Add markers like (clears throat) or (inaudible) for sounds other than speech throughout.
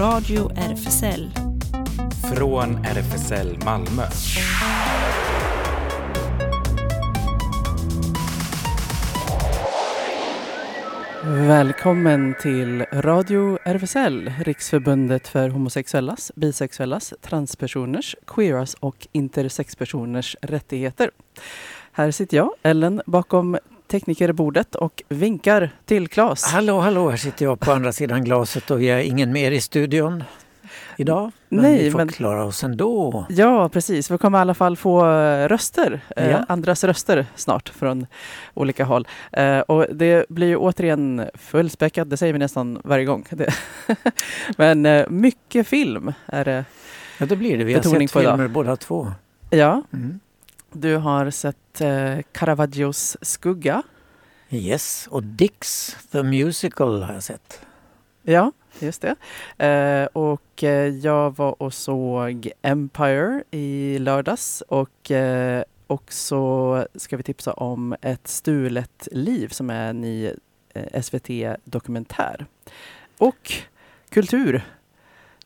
Radio RFSL. Från RFSL Malmö. Välkommen till Radio RFSL, Riksförbundet för homosexuellas, bisexuellas, transpersoners, queeras och intersexpersoners rättigheter. Här sitter jag, Ellen, bakom teknikerbordet och vinkar till Claes. Hallå, hallå, här sitter jag på andra sidan glaset och vi är ingen mer i studion idag. Men Nej, vi får men- klara oss ändå. Ja, precis. Vi kommer i alla fall få eh, röster, eh, Ja. andras röster snart från olika håll. Eh, och det blir ju återigen fullspäckat, det säger vi nästan varje gång. (laughs) Men eh, mycket film är det. Ja, det blir det. Vi har sett filmer båda två. Ja, Mm. Du har sett eh, Caravaggios skugga. Yes, och Dix the Musical har jag sett. Ja, just det. Eh, och eh, jag var och såg Empire i lördags och eh, också ska vi tipsa om Ett stulet liv som är en ny eh, SVT-dokumentär. Och kultur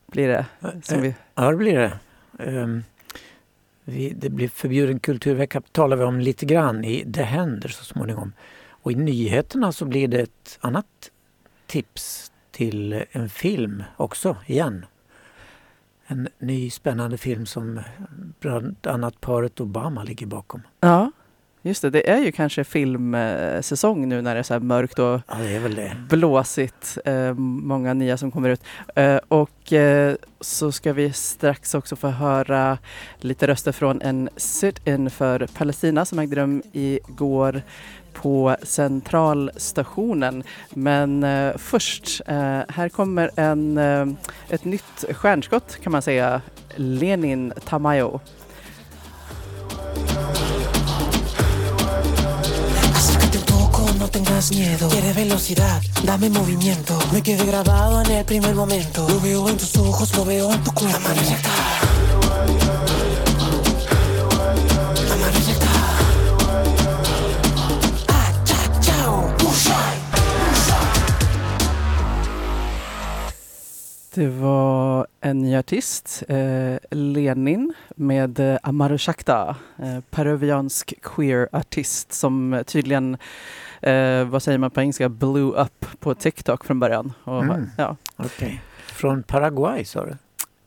blir det. Som vi, Ja, det blir det. Ehm, vi, det blir förbjuden kulturvecka talar vi om lite grann i Det händer så småningom. Och i nyheterna så blir det ett annat tips till en film också igen. En ny spännande film som bland annat paret Obama ligger bakom. ja, just det. Det är ju kanske filmsäsong nu när det är så mörkt och Ja, blåsigt. Eh, många nya som kommer ut. Eh, och eh, så ska vi strax också få höra lite röster från en sit-in för Palestina som ägde rum igår på Centralstationen. Men först, här kommer en, ett nytt stjärnskott kan man säga. Lenin Tamayo. No tengas miedo. Quiere velocidad, dame movimiento. Me quedé grabado en el primer momento. Lo veo en tus ojos, lo veo en tu cuerpo. Ah, Det var en ny artist, eh, Lenin, med eh, Amaru Shakta, eh, peruviansk queer-artist som tydligen, eh, vad säger man på engelska, blew up på TikTok från början. Och, Mm. ja. Okej. Från Paraguay sa du?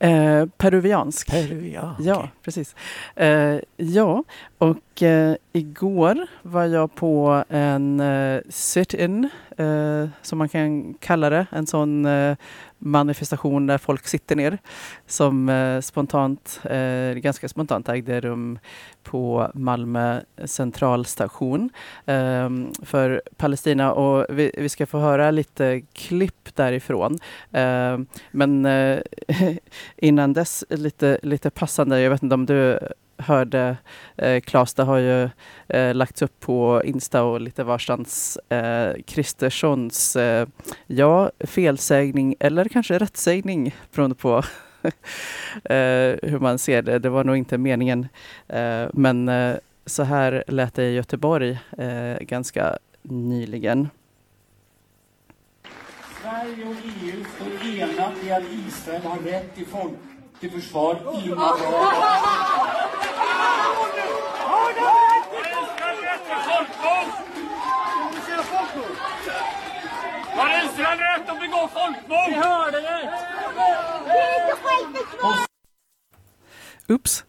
eh, peruviansk. Peru, ja. Ja, precis. Eh, ja, och eh, igår var jag på en eh, sit-in, eh, som man kan kalla det. En sån eh, manifestation där folk sitter ner som eh, spontant, eh, ganska spontant ägde rum på Malmö centralstation eh, för Palestina. Och vi, vi ska få höra lite klipp därifrån. Eh, men eh, (laughs) innan dess lite, lite passande, jag vet inte om du hörde eh, Klas, det har ju eh, lagts upp på Insta och lite varstans eh, Kristerssons, eh, ja, felsägning eller kanske rättsägning beroende på (laughs) eh, hur man ser det. Det var nog inte meningen. Eh, men eh, så här lät det i Göteborg eh, ganska nyligen. Sverige och EU står enat i att Israel har rätt till, folk, till försvar ramen Har Israel rätt att begå folkmord? Vi hörde det! Oops!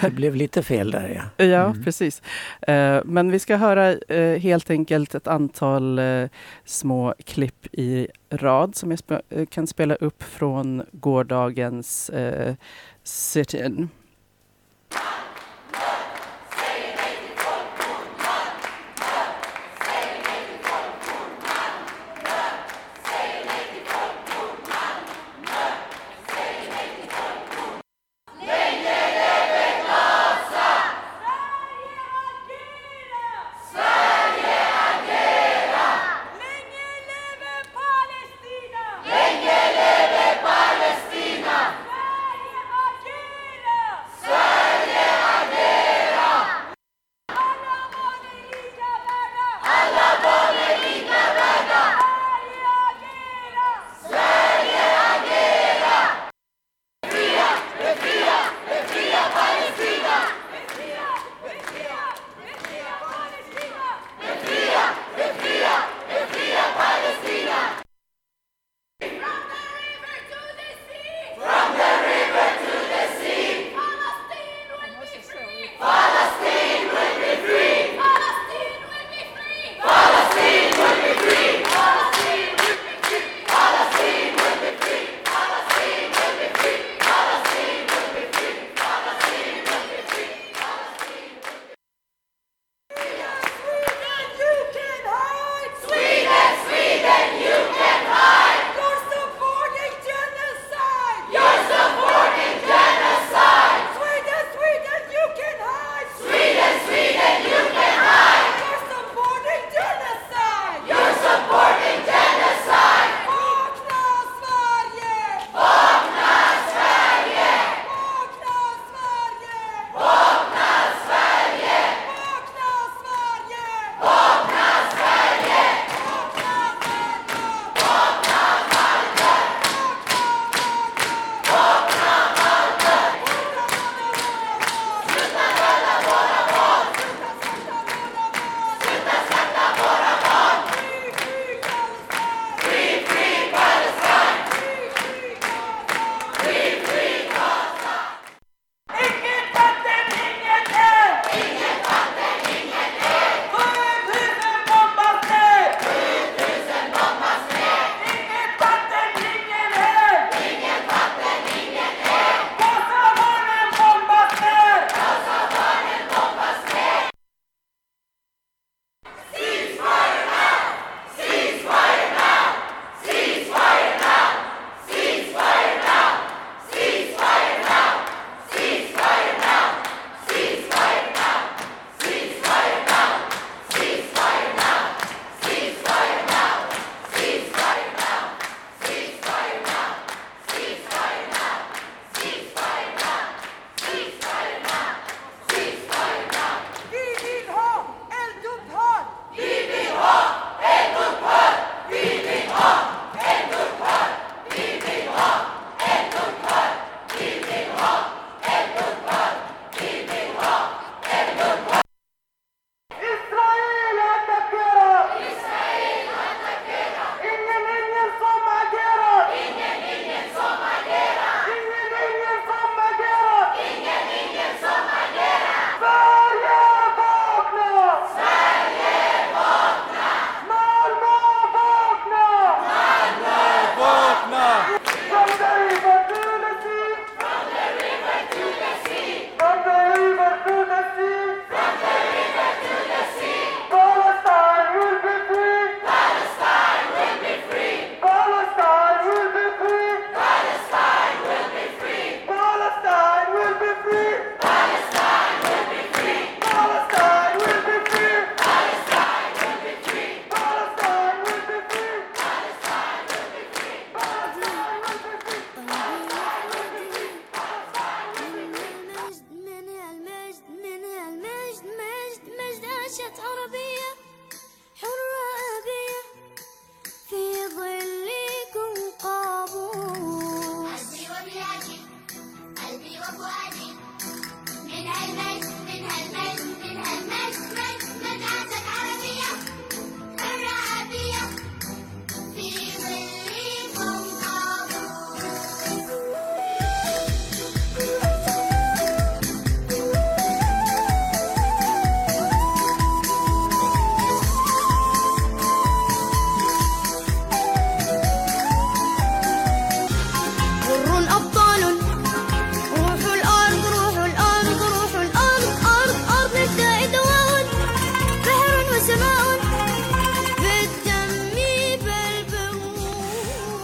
Det blev lite fel där ja. (laughs) Ja, precis. Eh, men vi ska höra eh, helt enkelt ett antal eh, små klipp i rad som jag kan spela upp från gårdagens sit-in.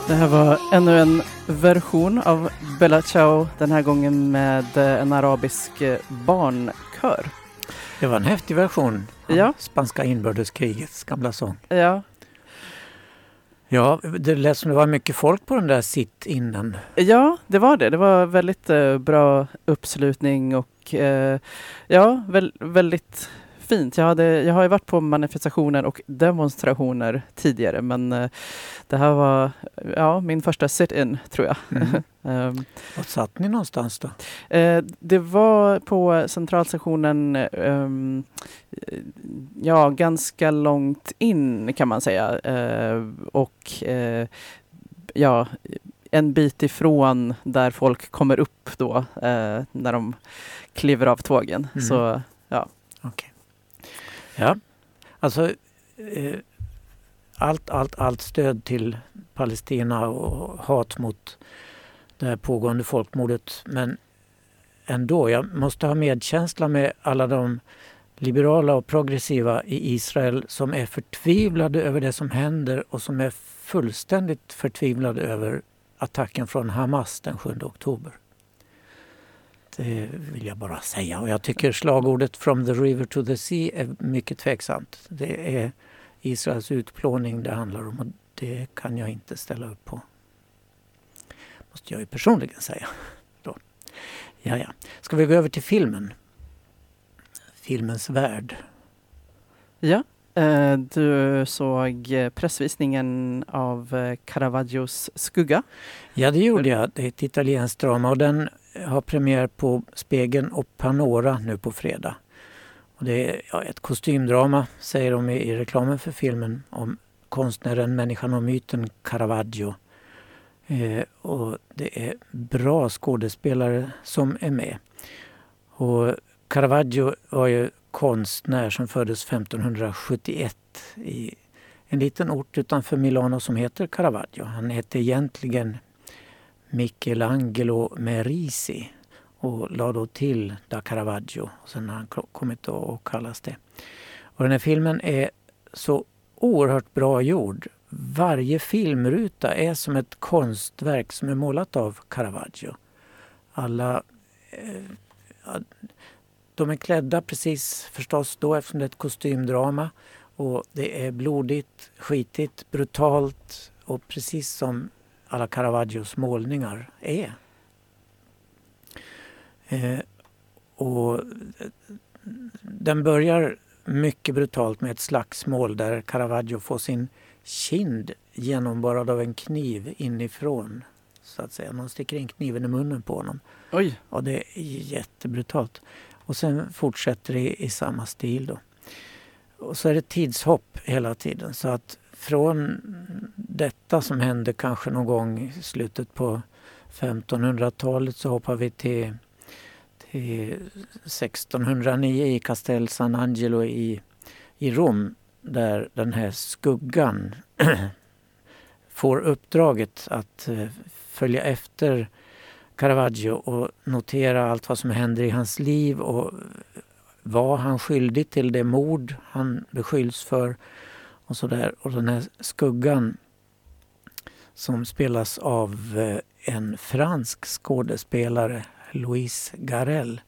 Det här var ännu en version av Bella Ciao, den här gången med eh, en arabisk eh, barnkör. Det var en häftig version av Ja. spanska inbördeskrigets gamla sång. Ja, Ja, det lät som det var mycket folk på den där sitt-innen. ja det var det. Det var väldigt eh, bra uppslutning och eh, ja, väl, väldigt fint. Jag, hade, jag har ju varit på manifestationer och demonstrationer tidigare, men eh, det här var ja, min första sit-in, tror jag. Mm. (laughs) Ehm, Var satt ni någonstans då? Eh, det var på centralstationen, eh, ja, ganska långt in kan man säga. Eh, och eh, ja, en bit ifrån där folk kommer upp då eh, när de kliver av tågen. Mm. Så Okej. Ja, alltså eh, allt, allt, allt stöd till Palestina och hat mot det här pågående folkmordet. Men ändå, jag måste ha medkänsla med alla de liberala och progressiva i Israel som är förtvivlade över det som händer och som är fullständigt förtvivlade över attacken från Hamas den 7 oktober. Det vill jag bara säga. Och jag tycker slagordet From the river to the sea är mycket tveksamt. Det är Israels utplåning det handlar om och det kan jag inte ställa upp på. Måste jag ju personligen säga. Då. Ja, ja. Ska vi gå över till filmen? Filmens värld. ja, eh, du såg eh, pressvisningen av eh, Caravaggios Skugga. Ja, det gjorde jag. Det är ett italienskt drama och den har premiär på Spegeln och Panora nu på fredag. Och det är ja, ett kostymdrama, säger de i, i reklamen för filmen, om konstnären, människan och myten Caravaggio. Eh, och det är bra skådespelare som är med. Och Caravaggio var ju konstnär som föddes 1571 i en liten ort utanför Milano som heter Caravaggio. Han hette egentligen Michelangelo Merisi och la då till da Caravaggio. Och sen har han kommit att kallas det. Och den här filmen är så oerhört bra gjord. Varje filmruta är som ett konstverk som är målat av Caravaggio. Alla eh, de är klädda precis förstås då eftersom det är ett kostymdrama. Och det är blodigt, skitigt, brutalt och precis som alla Caravaggios målningar är. Eh, och den börjar mycket brutalt med ett slagsmål där Caravaggio får sin kind genomborrad av en kniv inifrån. Så att säga. Någon sticker in kniven i munnen på honom. Oj, Ja, det är jättebrutalt. Och sen fortsätter det i samma stil då. Och så är det tidshopp hela tiden. Så att från detta som hände kanske någon gång i slutet på 1500-talet så hoppar vi till, till 1609 i Castel San Angelo i, i Rom där den här skuggan (clears throat) får uppdraget att eh, följa efter Caravaggio och notera allt vad som händer i hans liv och var han skyldig till det mord han beskylls för och sådär. Och den här skuggan som spelas av eh, en fransk skådespelare, Louise Garel.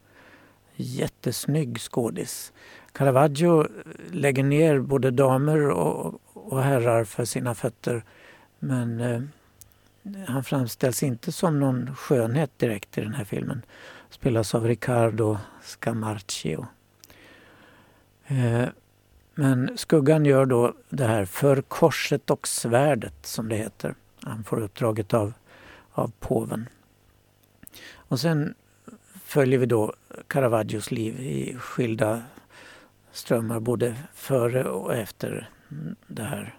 Jättesnygg skådis. Caravaggio eh, lägger ner både damer och, och herrar för sina fötter men eh, han framställs inte som någon skönhet direkt i den här filmen. Spelas av Riccardo Scamarcio. Eh, men Skuggan gör då det här för korset och svärdet som det heter. Han får uppdraget av, av påven. Och sen följer vi då Caravaggios liv i skilda strömmar både före och efter det här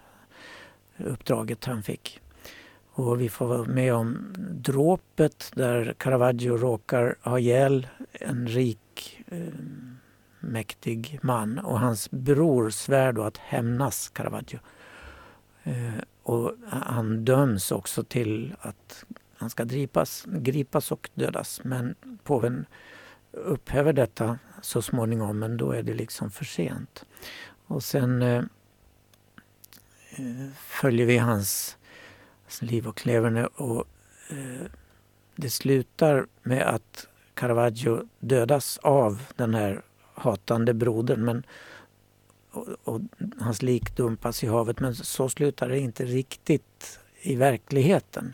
uppdraget han fick. Och vi får vara med om dråpet där Caravaggio råkar ha ihjäl en rik eh, mäktig man och hans bror svär då att hämnas Caravaggio. Eh, och han döms också till att han ska gripas, gripas och dödas men påven upphäver detta så småningom men då är det liksom för sent. Och sen eh, eh följer vi hans liv och leverne. Och, eh, det slutar med att Caravaggio dödas av den här hatande brodern. Men, och, och, hans lik dumpas i havet. Men så slutar det inte riktigt i verkligheten.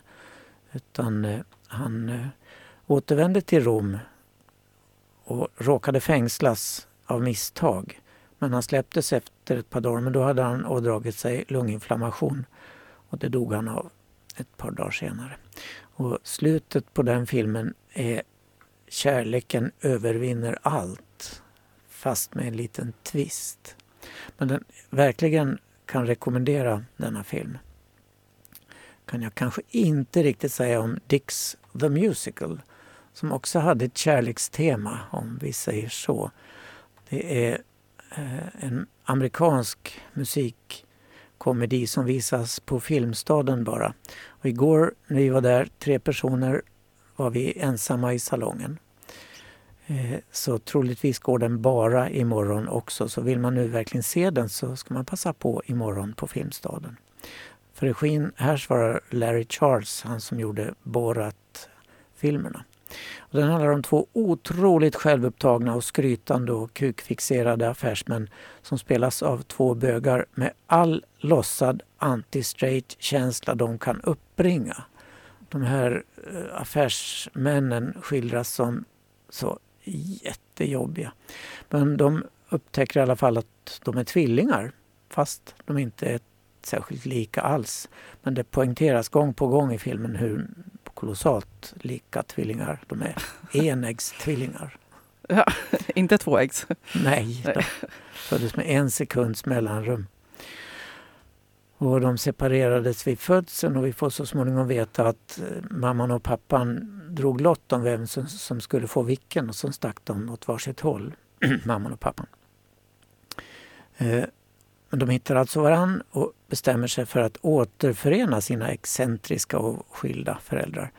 Utan eh, han eh, återvände till Rom och råkade fängslas av misstag. Men han släpptes efter ett par dagar, men då hade han ådragit sig lunginflammation och det dog han av ett par dagar senare. Och slutet på den filmen är Kärleken övervinner allt, fast med en liten twist. Men den verkligen kan rekommendera denna film. Kan jag kanske inte riktigt säga om Dix the Musical som också hade ett kärlekstema om vi säger så. Det är eh, en amerikansk musikkomedi som visas på Filmstaden bara. Och igår när vi var där, tre personer, var vi ensamma i salongen. Eh, så troligtvis går den bara imorgon också. Så vill man nu verkligen se den så ska man passa på imorgon på Filmstaden. För regin här svarar Larry Charles, han som gjorde Borat-filmerna. Den handlar om två otroligt självupptagna och skrytande och kukfixerade affärsmän som spelas av två bögar med all låtsad anti-straight känsla de kan uppbringa. De här eh, affärsmännen skildras som så jättejobbiga. Men de upptäcker i alla fall att de är tvillingar fast de inte är särskilt lika alls. Men det poängteras gång på gång i filmen hur kolossalt lika tvillingar de är. (laughs) Enäggstvillingar. Ja, (laughs) inte tvåäggs. Nej, de föddes med en sekunds mellanrum. Och de separerades vid födseln och vi får så småningom veta att eh, mamman och pappan drog lott om vem som, som skulle få vilken och så stack de åt varsitt håll, (clears throat) mamman och pappan. Eh, men de hittar alltså varann och bestämmer sig för att återförena sina excentriska och skilda föräldrar.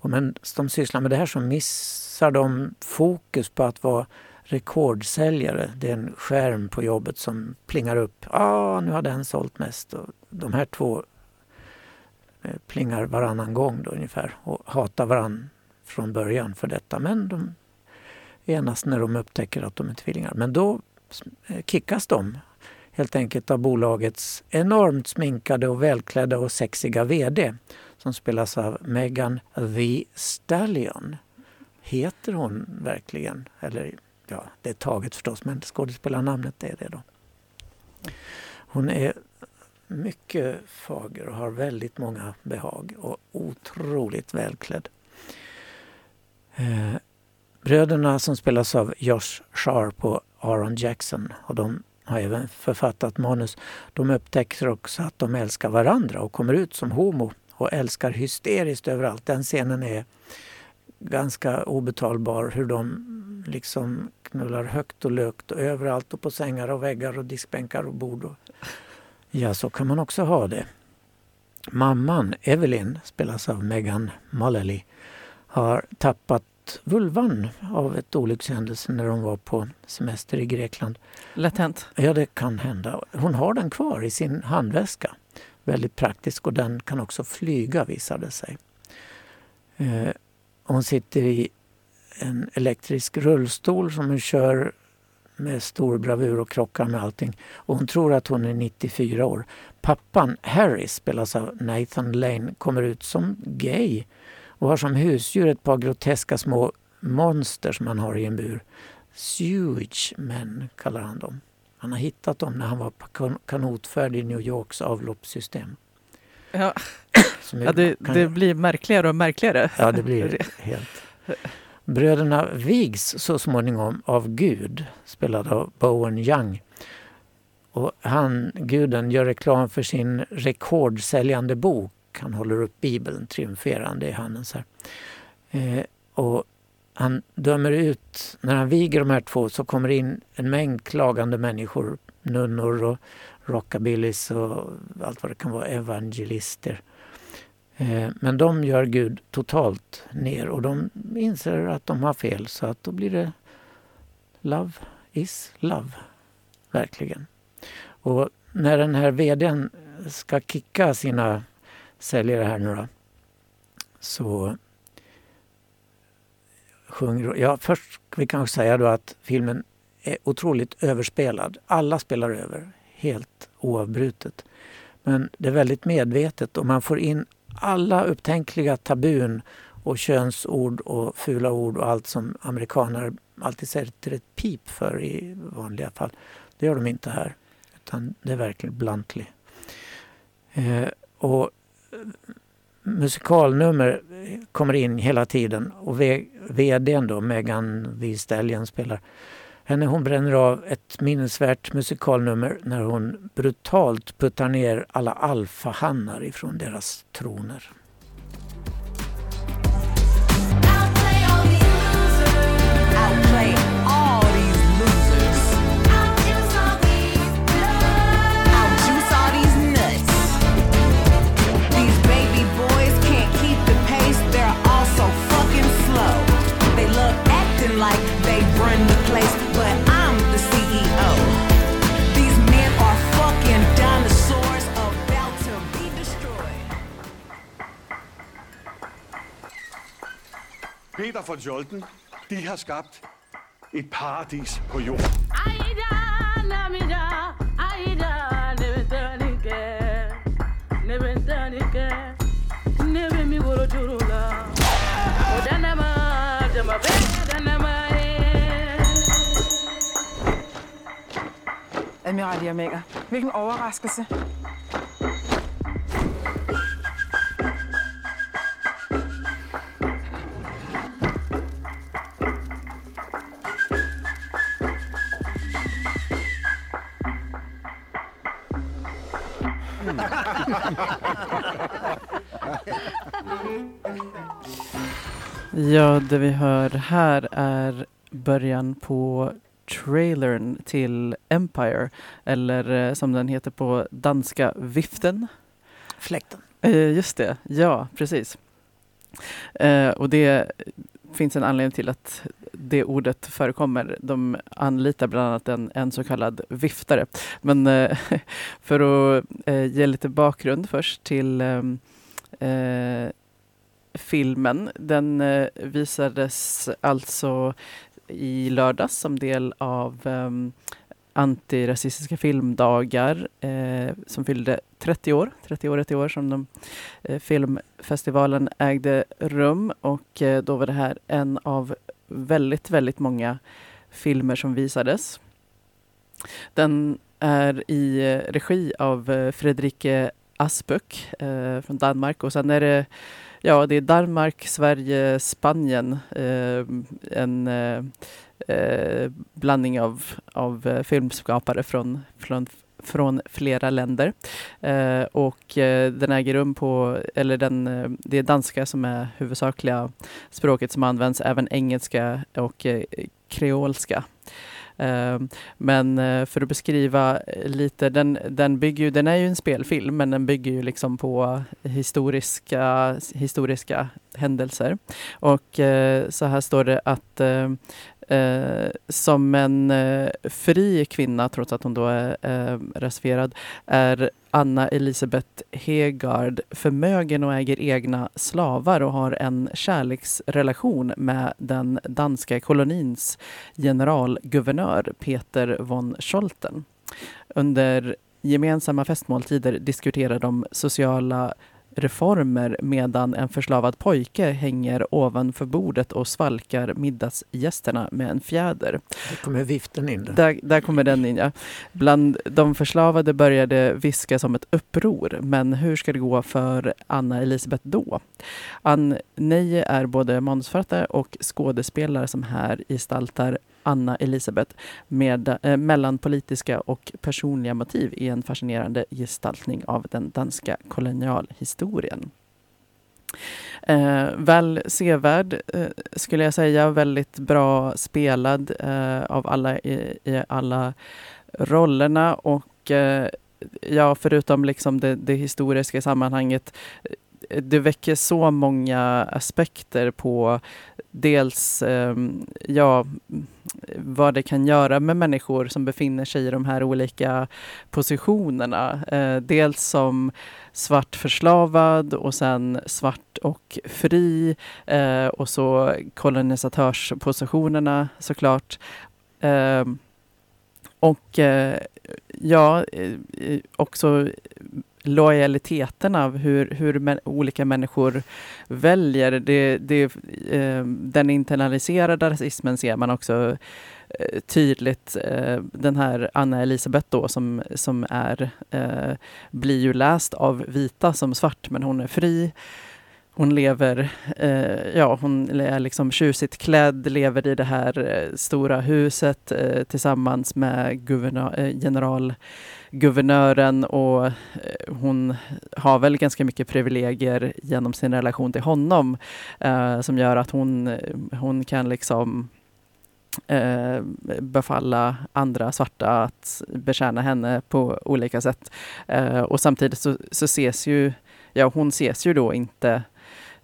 Och men de sysslar med det här så missar de fokus på att vara rekordsäljare. Det är en skärm på jobbet som plingar upp. ah, nu har den sålt mest. Och de här två eh, plingar varannan gång då ungefär och hatar varann från början för detta. Men de enas när de upptäcker att de är tvillingar. Men då eh, kickas de helt enkelt av bolagets enormt sminkade och välklädda och sexiga VD som spelas av Megan The Stallion. Heter hon verkligen? Eller ja, det är taget förstås, men skådespelarnamnet är det då. Hon är mycket fager och har väldigt många behag och otroligt välklädd. Eh, bröderna som spelas av Josh Sharp och Aaron Jackson och de har även författat manus. De upptäcker också att de älskar varandra och kommer ut som homo och älskar hysteriskt överallt. Den scenen är ganska obetalbar hur de liksom knullar högt och lögt och överallt och på sängar och väggar och diskbänkar och bord. Och... Ja, så kan man också ha det. Mamman, Evelyn, spelas av Megan Mullally, har tappat vulvan av ett olyckshändelse när hon var på semester i Grekland. Lätt hänt. Ja, det kan hända. Hon har den kvar i sin handväska. Väldigt praktisk och den kan också flyga visade sig. Eh, hon sitter i en elektrisk rullstol som hon kör med stor bravur och krockar med allting. Och hon tror att hon är 94 år. Pappan, Harry, spelas av Nathan Lane, kommer ut som gay och har som husdjur ett par groteska små monster som han har i en bur. Sewage men kallar han dem. Han har hittat dem när han var på kanotfärd i New Yorks avloppssystem. Ja, ja det, det blir märkligare och märkligare. Ja, det blir (laughs) helt... Bröderna vigs så småningom av Gud, spelad av Bowen Young. Och han, guden, gör reklam för sin rekordsäljande bok han håller upp Bibeln triumferande i handen. Så eh, och han dömer ut, när han viger de här två så kommer det in en mängd klagande människor, nunnor och rockabillys och allt vad det kan vara, evangelister. Eh, men de gör Gud totalt ner och de inser att de har fel så att då blir det Love is love, verkligen. Och när den här VDn ska kicka sina säljare här nu då. Så sjunger... Ja, först ska vi kanske säga då att filmen är otroligt överspelad. Alla spelar över, helt oavbrutet. Men det är väldigt medvetet och man får in alla upptänkliga tabun och könsord och fula ord och allt som amerikaner alltid sätter ett pip för i vanliga fall. Det gör de inte här. Utan det är verkligen bluntly. Eh, och musikalnummer kommer in hela tiden och VDn då, Megan Thee Stallion spelar henne. Hon bränner av ett minnesvärt musikalnummer när hon brutalt puttar ner alla alfahannar ifrån deras troner. Von Scholten, de har skabt et paradis på jorden. Aida, namida, Aida, nebentanike, nebentanike, nebe mi goro churula. Odanama, damabe, danama. Admiral Jermager, hvilken overraskelse. (laughs) Ja, det vi hör här är början på trailern till Empire, eller eh, som den heter på danska, Viften. Fläkten. Eh, just det, ja precis. Eh, och det finns en anledning till att det ordet förekommer. De anlitar bland annat en, en så kallad viftare. Men eh, (laughs) för att eh, ge lite bakgrund först till ehm, eh, filmen. Den eh, visades alltså i lördags som del av ehm, antirasistiska filmdagar eh, som fyllde 30 år. 30 året i år som de, eh, filmfestivalen ägde rum och eh, då var det här en av väldigt, väldigt många filmer som visades. Den är i eh, regi av eh, Fredrike eh, från Danmark och sen är det Ja, det är Danmark, Sverige, Spanien. Eh, en eh, eh blandning av, av eh, filmskapare från, från, från flera länder. Eh, och eh, den äger rum på, eller den, eh, det är danska som är huvudsakliga språket som används, även engelska och eh, kreolska. Eh, men för att beskriva lite, den, den, bygger ju, den är ju en spelfilm men den bygger ju liksom på historiska, historiska händelser. Och så här står det att eh, som en eh, fri kvinna, trots att hon då är eh, reserverad, är Anna Elisabeth Hegard förmögen och äger egna slavar och har en kärleksrelation med den danska kolonins generalguvernör Peter von Scholten. Under gemensamma festmåltider diskuterar de sociala reformer medan en förslavad pojke hänger ovanför bordet och svalkar middagsgästerna med en fjäder. Där kommer viften in. Där, där kommer den in, ja. Bland de förslavade började viska som ett uppror. Men hur ska det gå för Anna Elisabeth då? Ann Neje är både manusförfattare och skådespelare som här gestaltar Anna Elisabeth med, eh, mellan politiska och personliga motiv i en fascinerande gestaltning av den danska kolonialhistorien. Eh, väl sevärd eh, skulle jag säga, väldigt bra spelad eh, av alla i, i, alla rollerna och eh, ja, förutom liksom det, det historiska sammanhanget det väcker så många aspekter på dels eh, ja, vad det kan göra med människor som befinner sig i de här olika positionerna. Eh, dels som svart förslavad och sen svart och fri eh, och så kolonisatörspositionerna såklart. Eh, och eh, ja, eh, också lojaliteten av hur, hur olika människor väljer. Det, det, eh, den internaliserade rasismen ser man också eh, tydligt. Eh, den här Anna Elisabeth då som, som är, eh, blir ju läst av vita som svart men hon är fri. Hon lever, eh, ja hon är liksom tjusigt klädd, lever i det här eh, stora huset eh, tillsammans med guvernör, eh, generalguvernören och eh, hon har väl ganska mycket privilegier genom sin relation till honom eh, som gör att hon, eh, hon kan liksom eh, befalla andra svarta att betjäna henne på olika sätt. Eh, och samtidigt så, så ses ju, ja hon ses ju då inte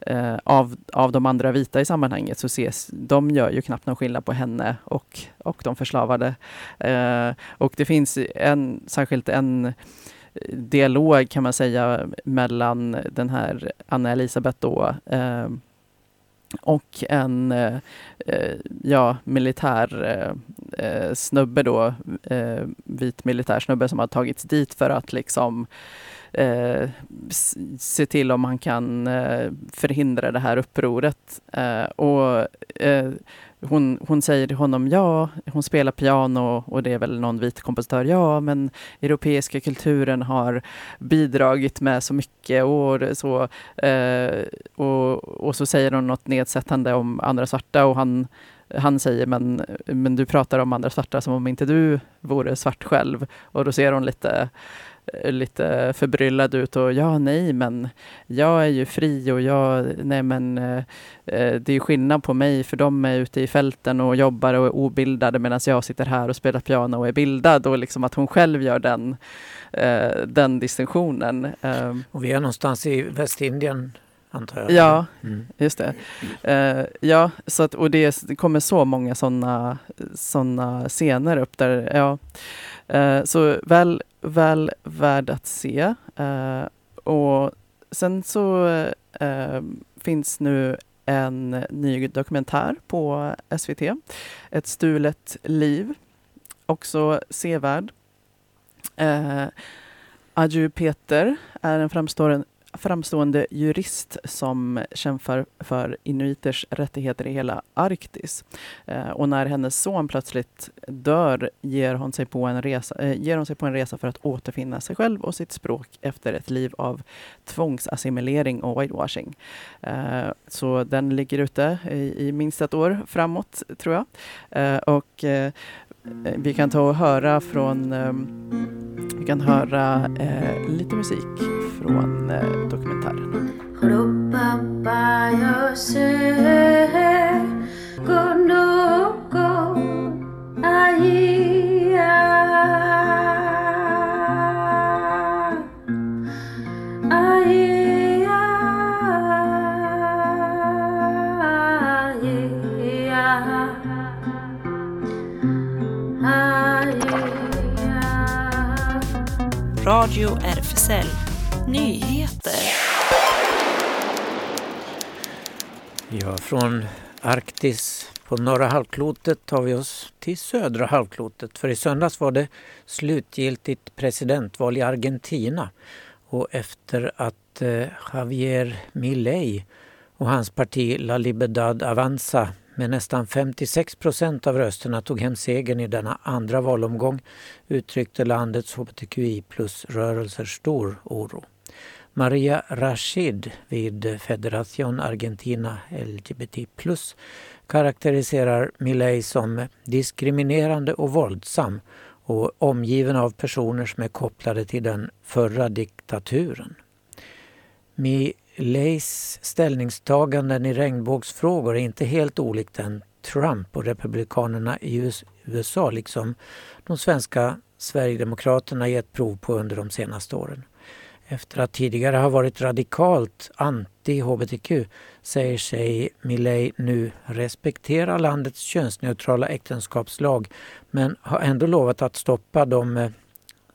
eh, av, av de andra vita i sammanhanget så ses, de gör ju knappt någon skillnad på henne och, och de förslavade. Eh, och det finns en, särskilt en dialog kan man säga mellan den här Anna Elisabeth då eh, och en eh, eh ja, militär eh, eh, snubbe då, eh, vit militär snubbe som har tagits dit för att liksom eh, se till om han kan eh, förhindra det här upproret. Eh, och eh, hon, hon säger till honom ja, hon spelar piano och det är väl någon vit kompositör. Ja, men europeiska kulturen har bidragit med så mycket och så. Eh, och, och så säger hon något nedsättande om andra svarta och han han säger men, men du pratar om andra svarta som om inte du vore svart själv. Och då ser hon lite Eh, lite förbryllad ut och ja, nej, men jag är ju fri och jag, nej men eh, eh, det är skillnad på mig för de är ute i fälten och jobbar och är obildade medan jag sitter här och spelar piano och är bildad och liksom att hon själv gör den, den distinktionen. Och vi är någonstans i Västindien antar jag? Ja, mm. just det. Uh, ja, så att, och det, det kommer så många sådana såna scener upp där. Ja. Eh, så väl väl värd att se. Eh, och sen så eh, finns nu en ny dokumentär på SVT. Ett stulet liv. Också sevärd. Eh, Adju Peter är en framstående, framstående jurist som kämpar för inuiters rättigheter i hela Arktis. Eh, och när hennes son plötsligt dör ger hon, sig på en resa, eh, ger hon sig på en resa för att återfinna sig själv och sitt språk efter ett liv av tvångsassimilering och whitewashing. Eh, så den ligger ute i, minst ett år framåt, tror jag. Och Eh, vi kan ta och höra från ehm, vi kan höra eh, lite musik från eh, dokumentären. Radio RFSL Nyheter. Ja, från Arktis på norra halvklotet tar vi oss till södra halvklotet. För i söndags var det slutgiltigt presidentval i Argentina. Och efter att eh, Javier Milei och hans parti La Libertad Avanza med nästan 56 procent av rösterna tog hem segern i denna andra valomgång uttryckte landets hbtqi plus-rörelser stor oro. Maria Rashid vid Federación Argentina LGBT plus karaktäriserar Milei som diskriminerande och våldsam och omgiven av personer som är kopplade till den förra diktaturen. Leys ställningstaganden i regnbågsfrågor är inte helt olikt den Trump och Republikanerna i USA liksom de svenska Sverigedemokraterna gett prov på under de senaste åren. Efter att tidigare ha varit radikalt anti-hbtq säger sig Milei nu respektera landets könsneutrala äktenskapslag men har ändå lovat att stoppa de eh,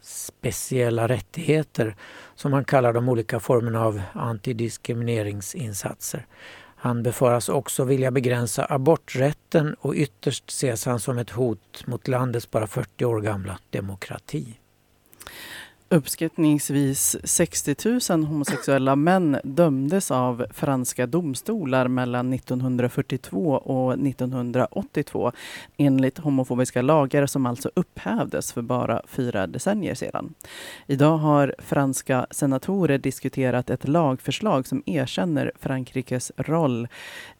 speciella rättigheter som han kallar de olika formerna av antidiskrimineringsinsatser. Han befaras också vilja begränsa aborträtten och ytterst ses han som ett hot mot landets bara 40 år gamla demokrati. Uppskattningsvis 60 000 homosexuella män dömdes av franska domstolar mellan 1942 och 1982 enligt homofobiska lagar som alltså upphävdes för bara fyra decennier sedan. Idag har franska senatorer diskuterat ett lagförslag som erkänner Frankrikes roll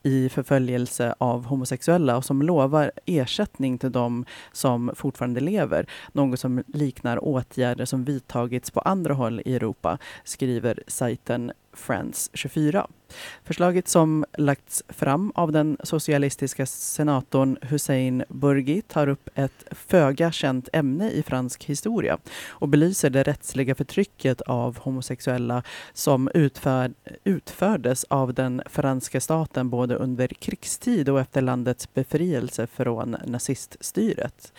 i förföljelse av homosexuella och som lovar ersättning till dem som fortfarande lever. Något som liknar åtgärder som vidtas vidtagits på andra håll i Europa, skriver sajten Friends 24. Förslaget som lagts fram av den socialistiska senatorn Hussein Burgi tar upp ett föga känt ämne i fransk historia och belyser det rättsliga förtrycket av homosexuella som utför, utfördes av den franska staten både under krigstid och efter landets befrielse från naziststyret.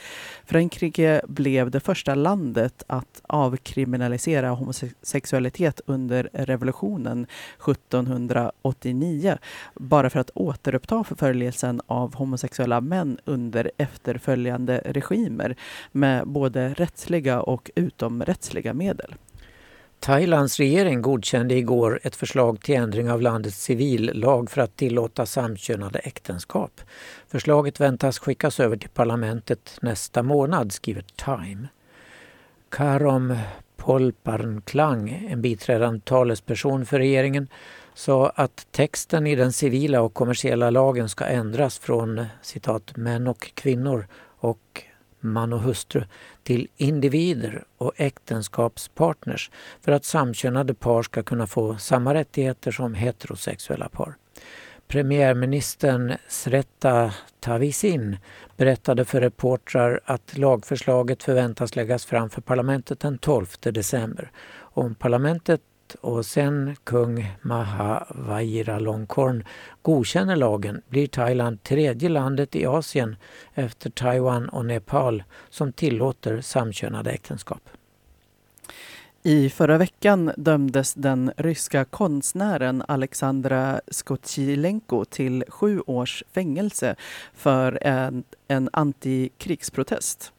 Frankrike blev det första landet att avkriminalisera homosexualitet under revolutionen 1789 bara för att återuppta förföljelsen av homosexuella män under efterföljande regimer med både rättsliga och utomrättsliga medel. Thailands regering godkände igår ett förslag till ändring av landets civillag för att tillåta samkönade äktenskap. Förslaget väntas skickas över till parlamentet nästa månad, skriver Time. Karom Polparnklang, en biträdande talesperson för regeringen, sa att texten i den civila och kommersiella lagen ska ändras från citat män och kvinnor och man och hustru till individer och äktenskapspartners för att samkönade par ska kunna få samma rättigheter som heterosexuella par. Premiärministern Sreta Tavisin berättade för reportrar att lagförslaget förväntas läggas fram för parlamentet den 12 december. Om parlamentet och sen kung Maha Vajiralongkorn godkänner lagen blir Thailand tredje landet i Asien efter Taiwan och Nepal som tillåter samkönade äktenskap. I förra veckan dömdes den ryska konstnären Alexandra Skotjilenko till sju års fängelse för en, en antikrigsprotest.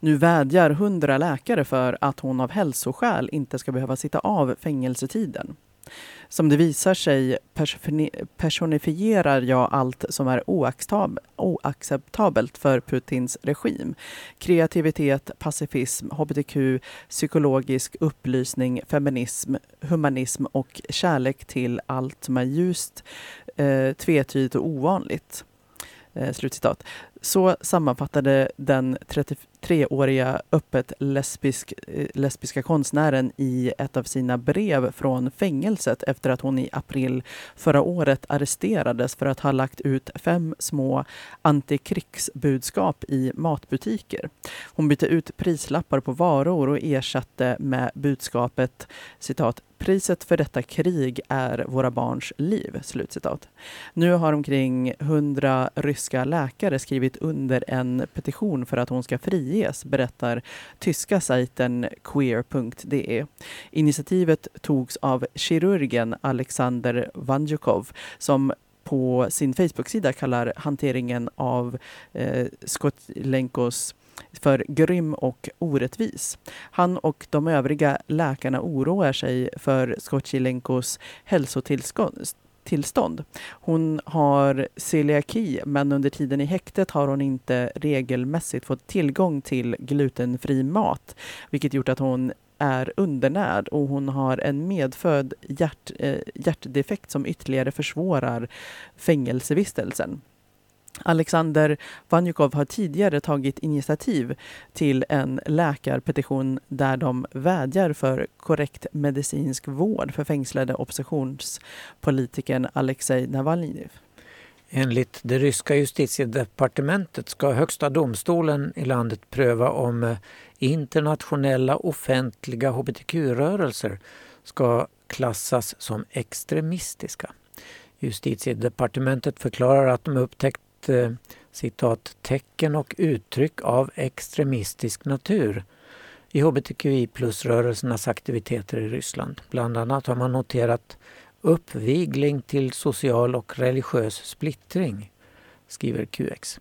Nu vädjar hundra läkare för att hon av hälsoskäl inte ska behöva sitta av fängelsetiden. Som det visar sig personifierar jag allt som är oacceptabelt för Putins regim. Kreativitet, pacifism, hbtq, psykologisk upplysning, feminism, humanism och kärlek till allt som är ljust, eh, tvetydigt och ovanligt. Eh, slutcitat. Så sammanfattade den treåriga öppet lesbisk, eh, lesbiska konstnären i ett av sina brev från fängelset efter att hon i april förra året arresterades för att ha lagt ut fem små antikrigsbudskap i matbutiker. Hon bytte ut prislappar på varor och ersatte med budskapet citat Priset för detta krig är våra barns liv. Slutcitat. Nu har omkring 100 ryska läkare skrivit under en petition för att hon ska friges, berättar tyska sajten queer.de. Initiativet togs av kirurgen Alexander Vanjukov som på sin Facebook-sida kallar hanteringen av eh, Skotlenkos för grym och orättvis. Han och de övriga läkarna oroar sig för Skotjilenkos hälsotillstånd. Hon har celiaki, men under tiden i häktet har hon inte regelmässigt fått tillgång till glutenfri mat, vilket gjort att hon är undernärd och hon har en medfödd hjärt, eh, hjärtdefekt som ytterligare försvårar fängelsevistelsen. Alexander Vanjukov har tidigare tagit initiativ till en läkarpetition där de vädjar för korrekt medicinsk vård för fängslade oppositionspolitikern Alexej Navalnyj. Enligt det ryska justitiedepartementet ska högsta domstolen i landet pröva om eh, internationella offentliga hbtq-rörelser ska klassas som extremistiska. Justitiedepartementet förklarar att de upptäckt Eh, citat, tecken och uttryck av extremistisk natur i hbtqi plus-rörelsernas aktiviteter i Ryssland. Bland annat har man noterat uppvigling till social och religiös splittring, skriver QX.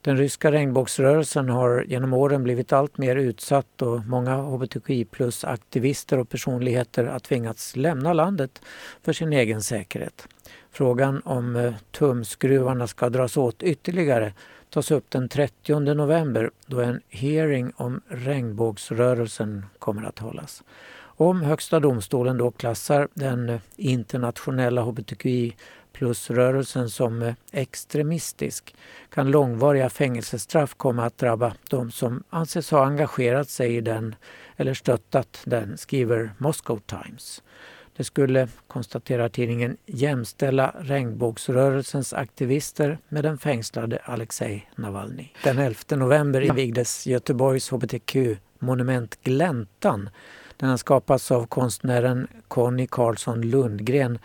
Den ryska regnbågsrörelsen har genom åren blivit allt mer utsatt och många hbtqi plus-aktivister och personligheter har tvingats lämna landet för sin egen säkerhet. Frågan om eh, tumskruvarna ska dras åt ytterligare tas upp den 30 november då en hearing om regnbågsrörelsen kommer att hållas. Om Högsta domstolen då klassar den eh, internationella hbtqi plusrörelsen som eh, extremistisk kan långvariga fängelsestraff komma att drabba de som anses ha engagerat sig i den eller stöttat den, skriver Moscow Times. Det skulle, konstaterar tidningen, jämställa regnbågsrörelsens aktivister med den fängslade Alexej Navalny. Den 11 november invigdes Göteborgs hbtq-monument Gläntan. Den har skapats av konstnären Conny Karlsson Lundgren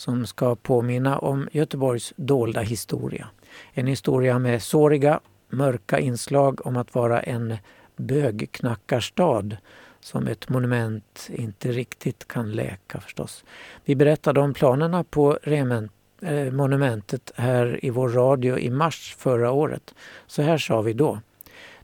som ska påminna om Göteborgs dolda historia. En historia med såriga, mörka inslag om att vara en bögknackarstad som ett monument inte riktigt kan läka förstås. Vi berättade om planerna på Remen, eh, monumentet här i vår radio i mars förra året. Så här sa vi då.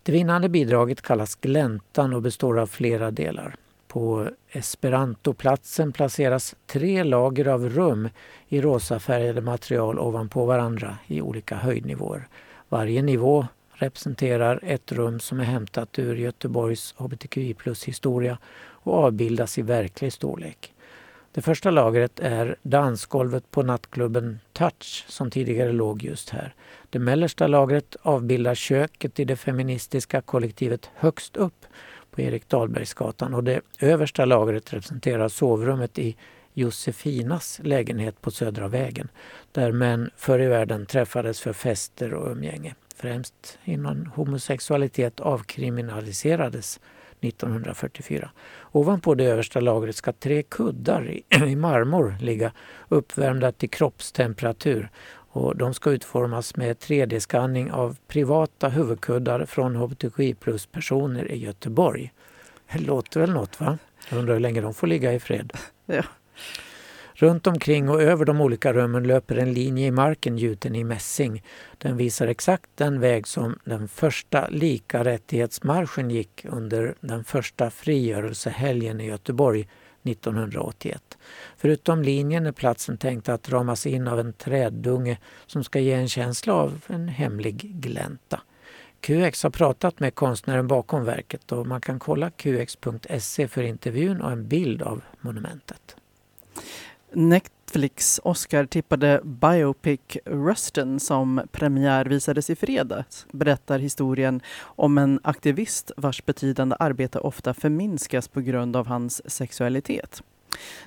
Det vinnande bidraget kallas Gläntan och består av flera delar. På Esperantoplatsen placeras tre lager av rum i rosafärgade material ovanpå varandra i olika höjdnivåer. Varje nivå representerar ett rum som är hämtat ur Göteborgs hbtqi plus-historia och avbildas i verklig storlek. Det första lagret är dansgolvet på nattklubben Touch som tidigare låg just här. Det mellersta lagret avbildar köket i det feministiska kollektivet Högst upp på Erik Dahlbergsgatan och det översta lagret representerar sovrummet i Josefinas lägenhet på Södra vägen där män förr i världen träffades för fester och umgänge främst innan homosexualitet avkriminaliserades 1944. Ovanpå det översta lagret ska tre kuddar i, (clears throat) i marmor ligga uppvärmda till kroppstemperatur och de ska utformas med 3D-skanning av privata huvudkuddar från hbtqi plus-personer i Göteborg. Det låter väl något va? Jag undrar hur länge de får ligga i fred. (laughs) Ja. Runt omkring och över de olika rummen löper en linje i marken gjuten i mässing. Den visar exakt den väg som den första lika rättighetsmarschen gick under den första frigörelsehelgen i Göteborg 1981. Förutom linjen är platsen tänkt att ramas in av en träddunge som ska ge en känsla av en hemlig glänta. QX har pratat med konstnären bakom verket och man kan kolla qx.se för intervjun och en bild av monumentet. Netflix Oscar-tippade biopic Rustin som premiärvisades i fredags berättar historien om en aktivist vars betydande arbete ofta förminskas på grund av hans sexualitet.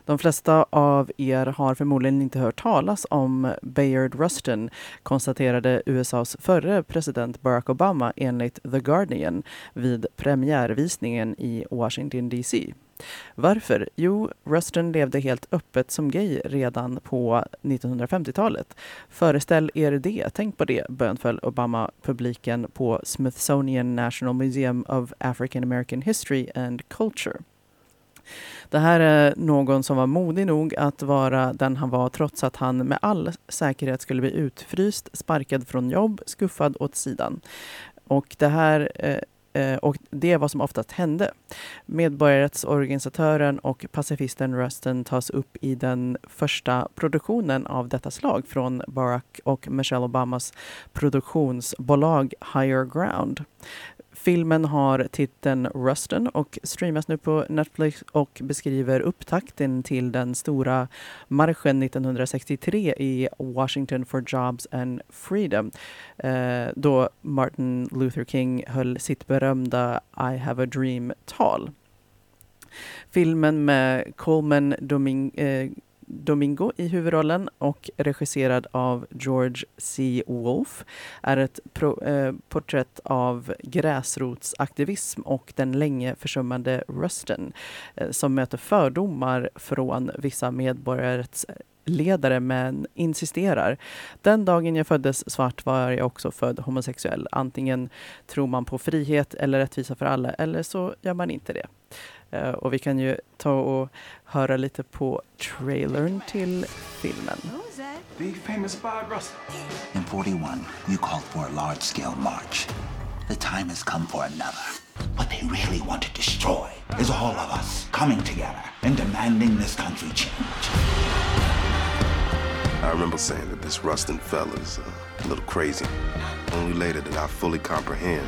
De flesta av er har förmodligen inte hört talas om Bayard Rustin, konstaterade USAs förre president Barack Obama enligt The Guardian vid premiärvisningen i Washington DC. Varför? Jo, Rustin levde helt öppet som gay redan på 1950-talet. Föreställ er det, tänk på det, bönföll Obama publiken på Smithsonian National Museum of African American History and Culture. Det här är någon som var modig nog att vara den han var trots att han med all säkerhet skulle bli utfryst, sparkad från jobb, skuffad åt sidan. Och det här eh, eh och det är vad som oftast hände. Medborgarrättsorganisatören och pacifisten Rustin tas upp i den första produktionen av detta slag från Barack och Michelle Obamas produktionsbolag Higher Ground. Filmen har titeln Rustin och streamas nu på Netflix och beskriver upptakten till den stora marschen 1963 i Washington for Jobs and Freedom eh, då Martin Luther King höll sitt berömda I have a dream-tal. Filmen med Coleman Doming eh, Domingo i huvudrollen och regisserad av George C. Wolfe är ett pro, eh, porträtt av gräsrotsaktivism och den länge försummade Ruston eh, som möter fördomar från vissa medborgares eh, ledare men insisterar. Den dagen jag föddes svart var jag också född homosexuell. Antingen tror man på frihet eller rättvisa för alla eller så gör man inte det. Uh, och vi kan ju ta och höra lite på trailern till filmen. The famous Bob Russell. In 41, you called for a large-scale march. The time has come for another. What they really want to destroy is all of us coming together and demanding this country change. I remember saying that this Rustin fella's a little crazy. Only later did I fully comprehend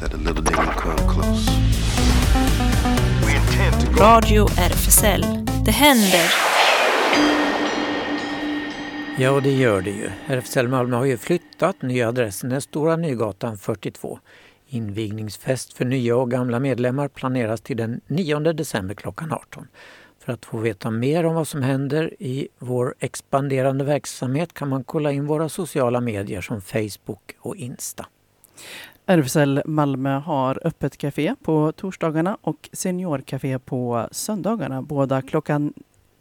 that a little didn't come close. Radio RFSL. Det händer. Ja, det gör det ju. RFSL Malmö har ju flyttat. Nya adressen är Stora Nygatan 42. Invigningsfest för nya och gamla medlemmar planeras till den 9 december klockan 18. För att få veta mer om vad som händer i vår expanderande verksamhet kan man kolla in våra sociala medier som Facebook och Insta. RFSL Malmö har öppet café på torsdagarna och seniorcafé på söndagarna, båda klockan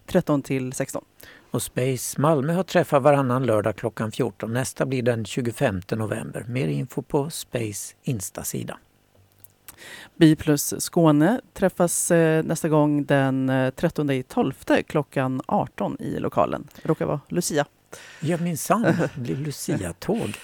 13 till 16. Och Space Malmö har träffar varannan lördag klockan 14. Nästa blir den 25 november. Mer info på Space Insta-sida. Biplus Skåne träffas eh, nästa gång den 13 i 12 klockan 18 i lokalen. Det råkar vara Lucia. Ja minsann, (laughs) det blir Lucia-tåg.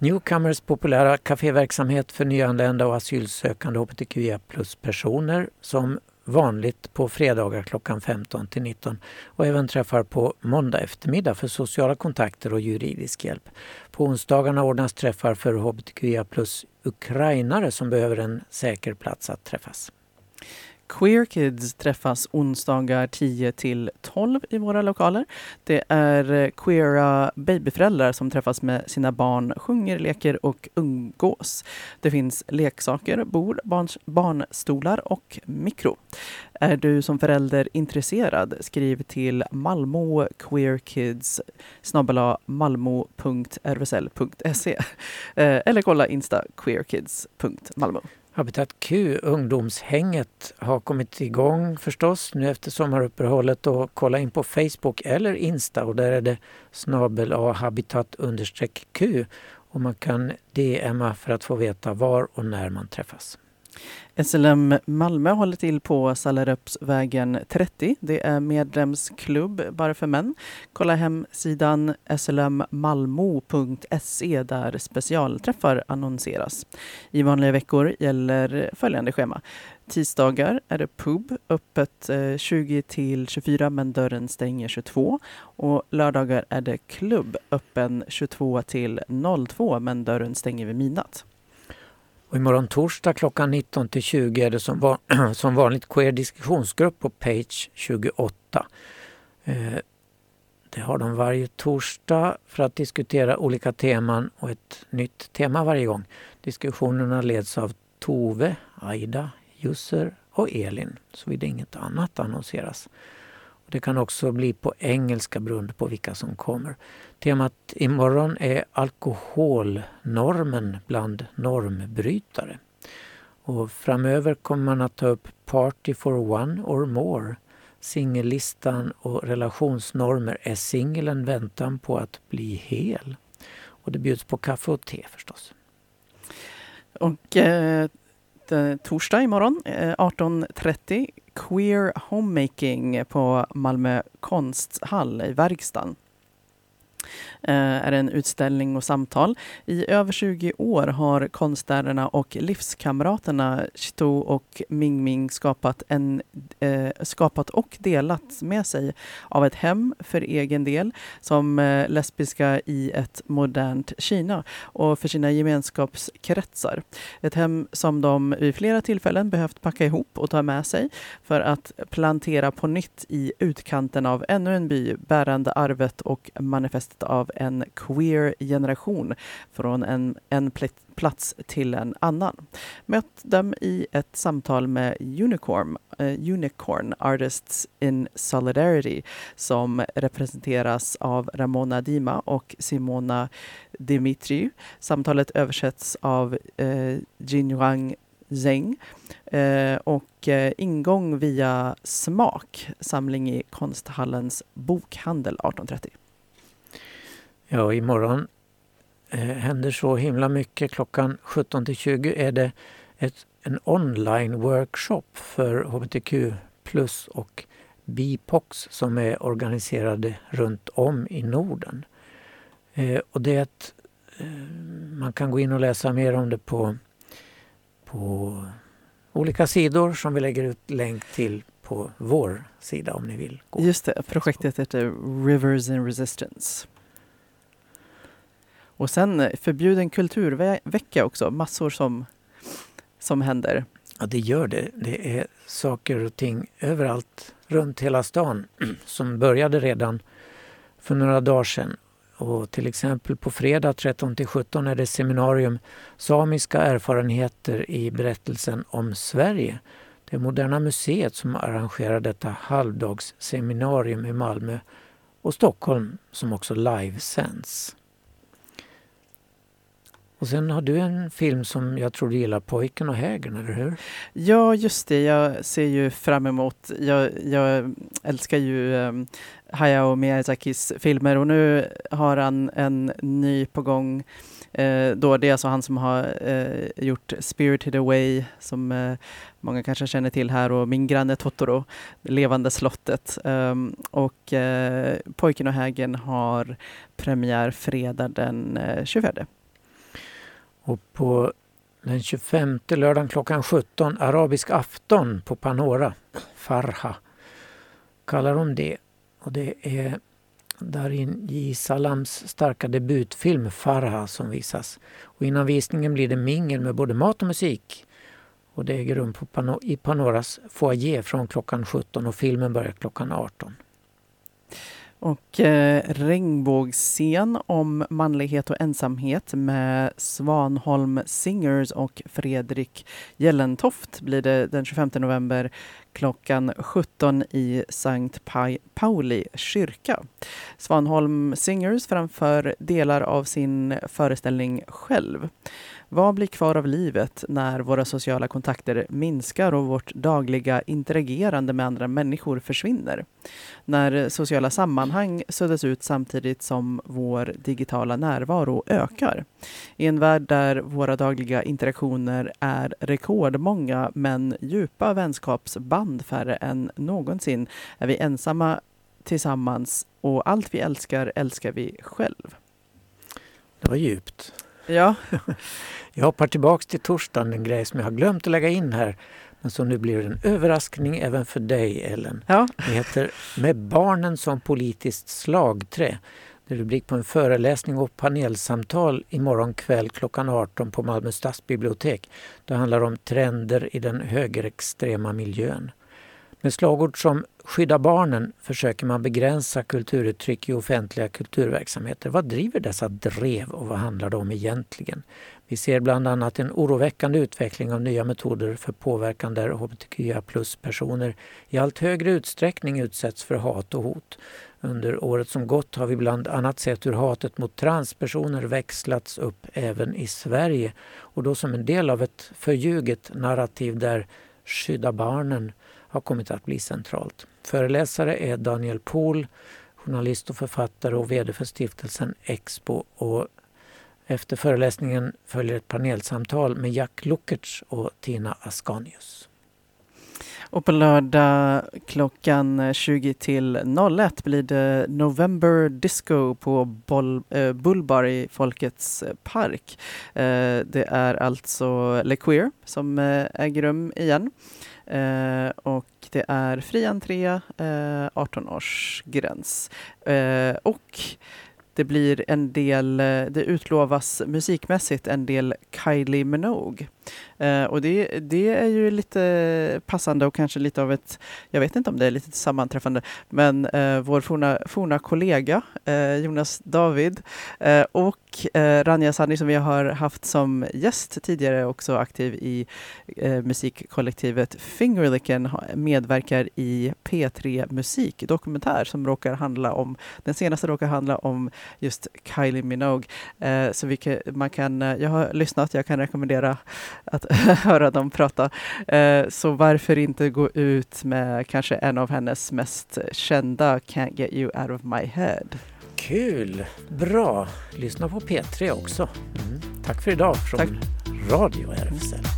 Newcomers populära kaféverksamhet för nyanlända och asylsökande hbtqia plus-personer som vanligt på fredagar klockan 15 till 19 och även träffar på måndag eftermiddag för sociala kontakter och juridisk hjälp. På onsdagarna ordnas träffar för hbtqia plus ukrainare som behöver en säker plats att träffas. Queer Kids träffas onsdagar 10 till 12 i våra lokaler. Det är eh, queera babyföräldrar som träffas med sina barn, sjunger, leker och umgås. Det finns leksaker, bord, barns, barnstolar och mikro. Är du som förälder intresserad, skriv till Malmö Queer Kids malmo.rvsl.se eh, eller kolla Insta queerkids.malmo. Habitat Q, ungdomshänget, har kommit igång förstås nu efter sommaruppehållet och kolla in på Facebook eller Insta och där är det snabel A habitat Q och man kan DMa för att få veta var och när man träffas. SLM Malmö håller till på Sallerupsvägen 30. Det är medlemsklubb bara för män. Kolla hemsidan slmmalmo.se där specialträffar annonseras. I vanliga veckor gäller följande schema. Tisdagar är det pub, öppet eh, 20 till 24 men dörren stänger 22. Och lördagar är det klubb, öppen 22 till 02 men dörren stänger vid midnatt. Och imorgon torsdag klockan 19 till 20 är det som, va (clears throat) som vanligt queer diskussionsgrupp på Page 28. Eh, det har de varje torsdag för att diskutera olika teman och ett nytt tema varje gång. Diskussionerna leds av Tove, Aida, Jusser och Elin, såvida inget annat annonseras. Det kan också bli på engelska beroende på vilka som kommer. Temat imorgon är alkoholnormen bland normbrytare. Och framöver kommer man att ta upp Party for one or more, singellistan och relationsnormer. Är singeln väntan på att bli hel? Och det bjuds på kaffe och te förstås. Och eh, torsdag imorgon eh, 18.30 Queer Homemaking på Malmö konsthall i verkstaden. Eh, är en utställning och samtal. I över 20 år har konstnärerna och livskamraterna Chito och Ming Ming skapat, en, eh, skapat och delat med sig av ett hem för egen del som eh, lesbiska i ett modernt Kina och för sina gemenskapskretsar. Ett hem som de vid flera tillfällen behövt packa ihop och ta med sig för att plantera på nytt i utkanten av ännu en by, bärande arvet och manifestationen berättandet av en queer generation från en, en plats till en annan. Möt dem i ett samtal med Unicorn, uh, Unicorn Artists in Solidarity som representeras av Ramona Dima och Simona Dimitri. Samtalet översätts av eh, uh, Jinjuang Zeng eh, och eh, ingång via Smak, samling i Konsthallens bokhandel 1830. Ja, imorgon eh, händer så himla mycket. Klockan 17 till 20 är det ett, en online workshop för hbtq plus och BIPOX som är organiserade runt om i Norden. Eh, och det är ett, eh, man kan gå in och läsa mer om det på på olika sidor som vi lägger ut länk till på vår sida om ni vill. Gå. Just det, projektet heter Rivers in Resistance. Och sen eh, förbjuden kulturvecka också, massor som, som händer. Ja, det gör det. Det är saker och ting överallt runt hela stan (clears throat) som började redan för några dagar sedan och till exempel på fredag 13 17 är det seminarium Samiska erfarenheter i berättelsen om Sverige. Det är Moderna Museet som arrangerar detta halvdagsseminarium i Malmö och Stockholm som också livesänds. Och sen har du en film som jag tror du gillar, Pojken och hägern, eller hur? Ja, just det. Jag ser ju fram emot... Jag, jag älskar ju um, Hayao Miyazakis filmer och nu har han en ny på gång. Eh, då det är alltså han som har eh, gjort Spirited Away som eh, många kanske känner till här och Min granne Totoro, Levande slottet. Um, och eh, Pojken och hägen har premiär fredag den eh, 24. Och på den 25 lördagen klockan 17, arabisk afton på Panora, Farha, kallar de det. Och det är Darin J. Salams starka debutfilm Farha som visas. Och innan visningen blir det mingel med både mat och musik. Och det äger rum på Pano i Panoras foyer från klockan 17 och filmen börjar klockan 18. Och eh, regnbågsscen om manlighet och ensamhet med Svanholm Singers och Fredrik Gällentoft blir det den 25 november klockan 17 i Sankt Pauli kyrka. Svanholm Singers framför delar av sin föreställning själv. Vad blir kvar av livet när våra sociala kontakter minskar och vårt dagliga interagerande med andra människor försvinner? När sociala sammanhang suddas ut samtidigt som vår digitala närvaro ökar? I en värld där våra dagliga interaktioner är rekordmånga men djupa vänskapsband färre än någonsin är vi ensamma tillsammans och allt vi älskar älskar vi själv. Det var djupt. Ja. (laughs) jag hoppar tillbaks till torsdagen, en grej som jag har glömt att lägga in här. Men som nu blir en överraskning även för dig Ellen. Ja. Det heter Med barnen som politiskt slagträ. Det är rubrik på en föreläsning och panelsamtal imorgon kväll klockan 18 på Malmö stadsbibliotek. Det handlar om trender i den högerextrema miljön. Med slagord som Skydda barnen försöker man begränsa kulturuttryck i offentliga kulturverksamheter. Vad driver dessa drev och vad handlar det om egentligen? Vi ser bland annat en oroväckande utveckling av nya metoder för påverkan där hbtqia plus-personer i allt högre utsträckning utsätts för hat och hot. Under året som gått har vi bland annat sett hur hatet mot transpersoner växlats upp även i Sverige och då som en del av ett förljuget narrativ där skydda barnen har kommit att bli centralt. Föreläsare är Daniel Pohl, journalist och författare och VD för stiftelsen Expo. Och efter föreläsningen följer ett panelsamtal med Jack Lukertz och Tina Ascanius. Och på lördag klockan 20 till 01 blir det November Disco på Boll, äh, eh, Bullbar i Folkets eh, park. Äh, det är alltså Le Queer som äh, äger rum igen. Eh, och det är fri entré, eh, 18 års gräns. Eh, och det blir en del, eh, det utlovas musikmässigt en del Kylie Minogue. Eh, och det, det är ju lite passande och kanske lite av ett, jag vet inte om det är lite sammanträffande, men eh, vår forna, forna kollega eh, Jonas David eh, och eh, Rania Sani som vi har haft som gäst tidigare, också aktiv i eh, musikkollektivet Fingerlicken, medverkar i P3 Musik dokumentär som råkar handla om, den senaste råkar handla om just Kylie Minogue. så vi kan, man kan, jag har lyssnat, jag kan rekommendera att (laughs) höra dem prata. Eh, så varför inte gå ut med kanske en av hennes mest kända Can't get you out of my head. Kul! Bra! Lyssna på P3 också. Mm. Tack för idag från Tack. Radio RFSL.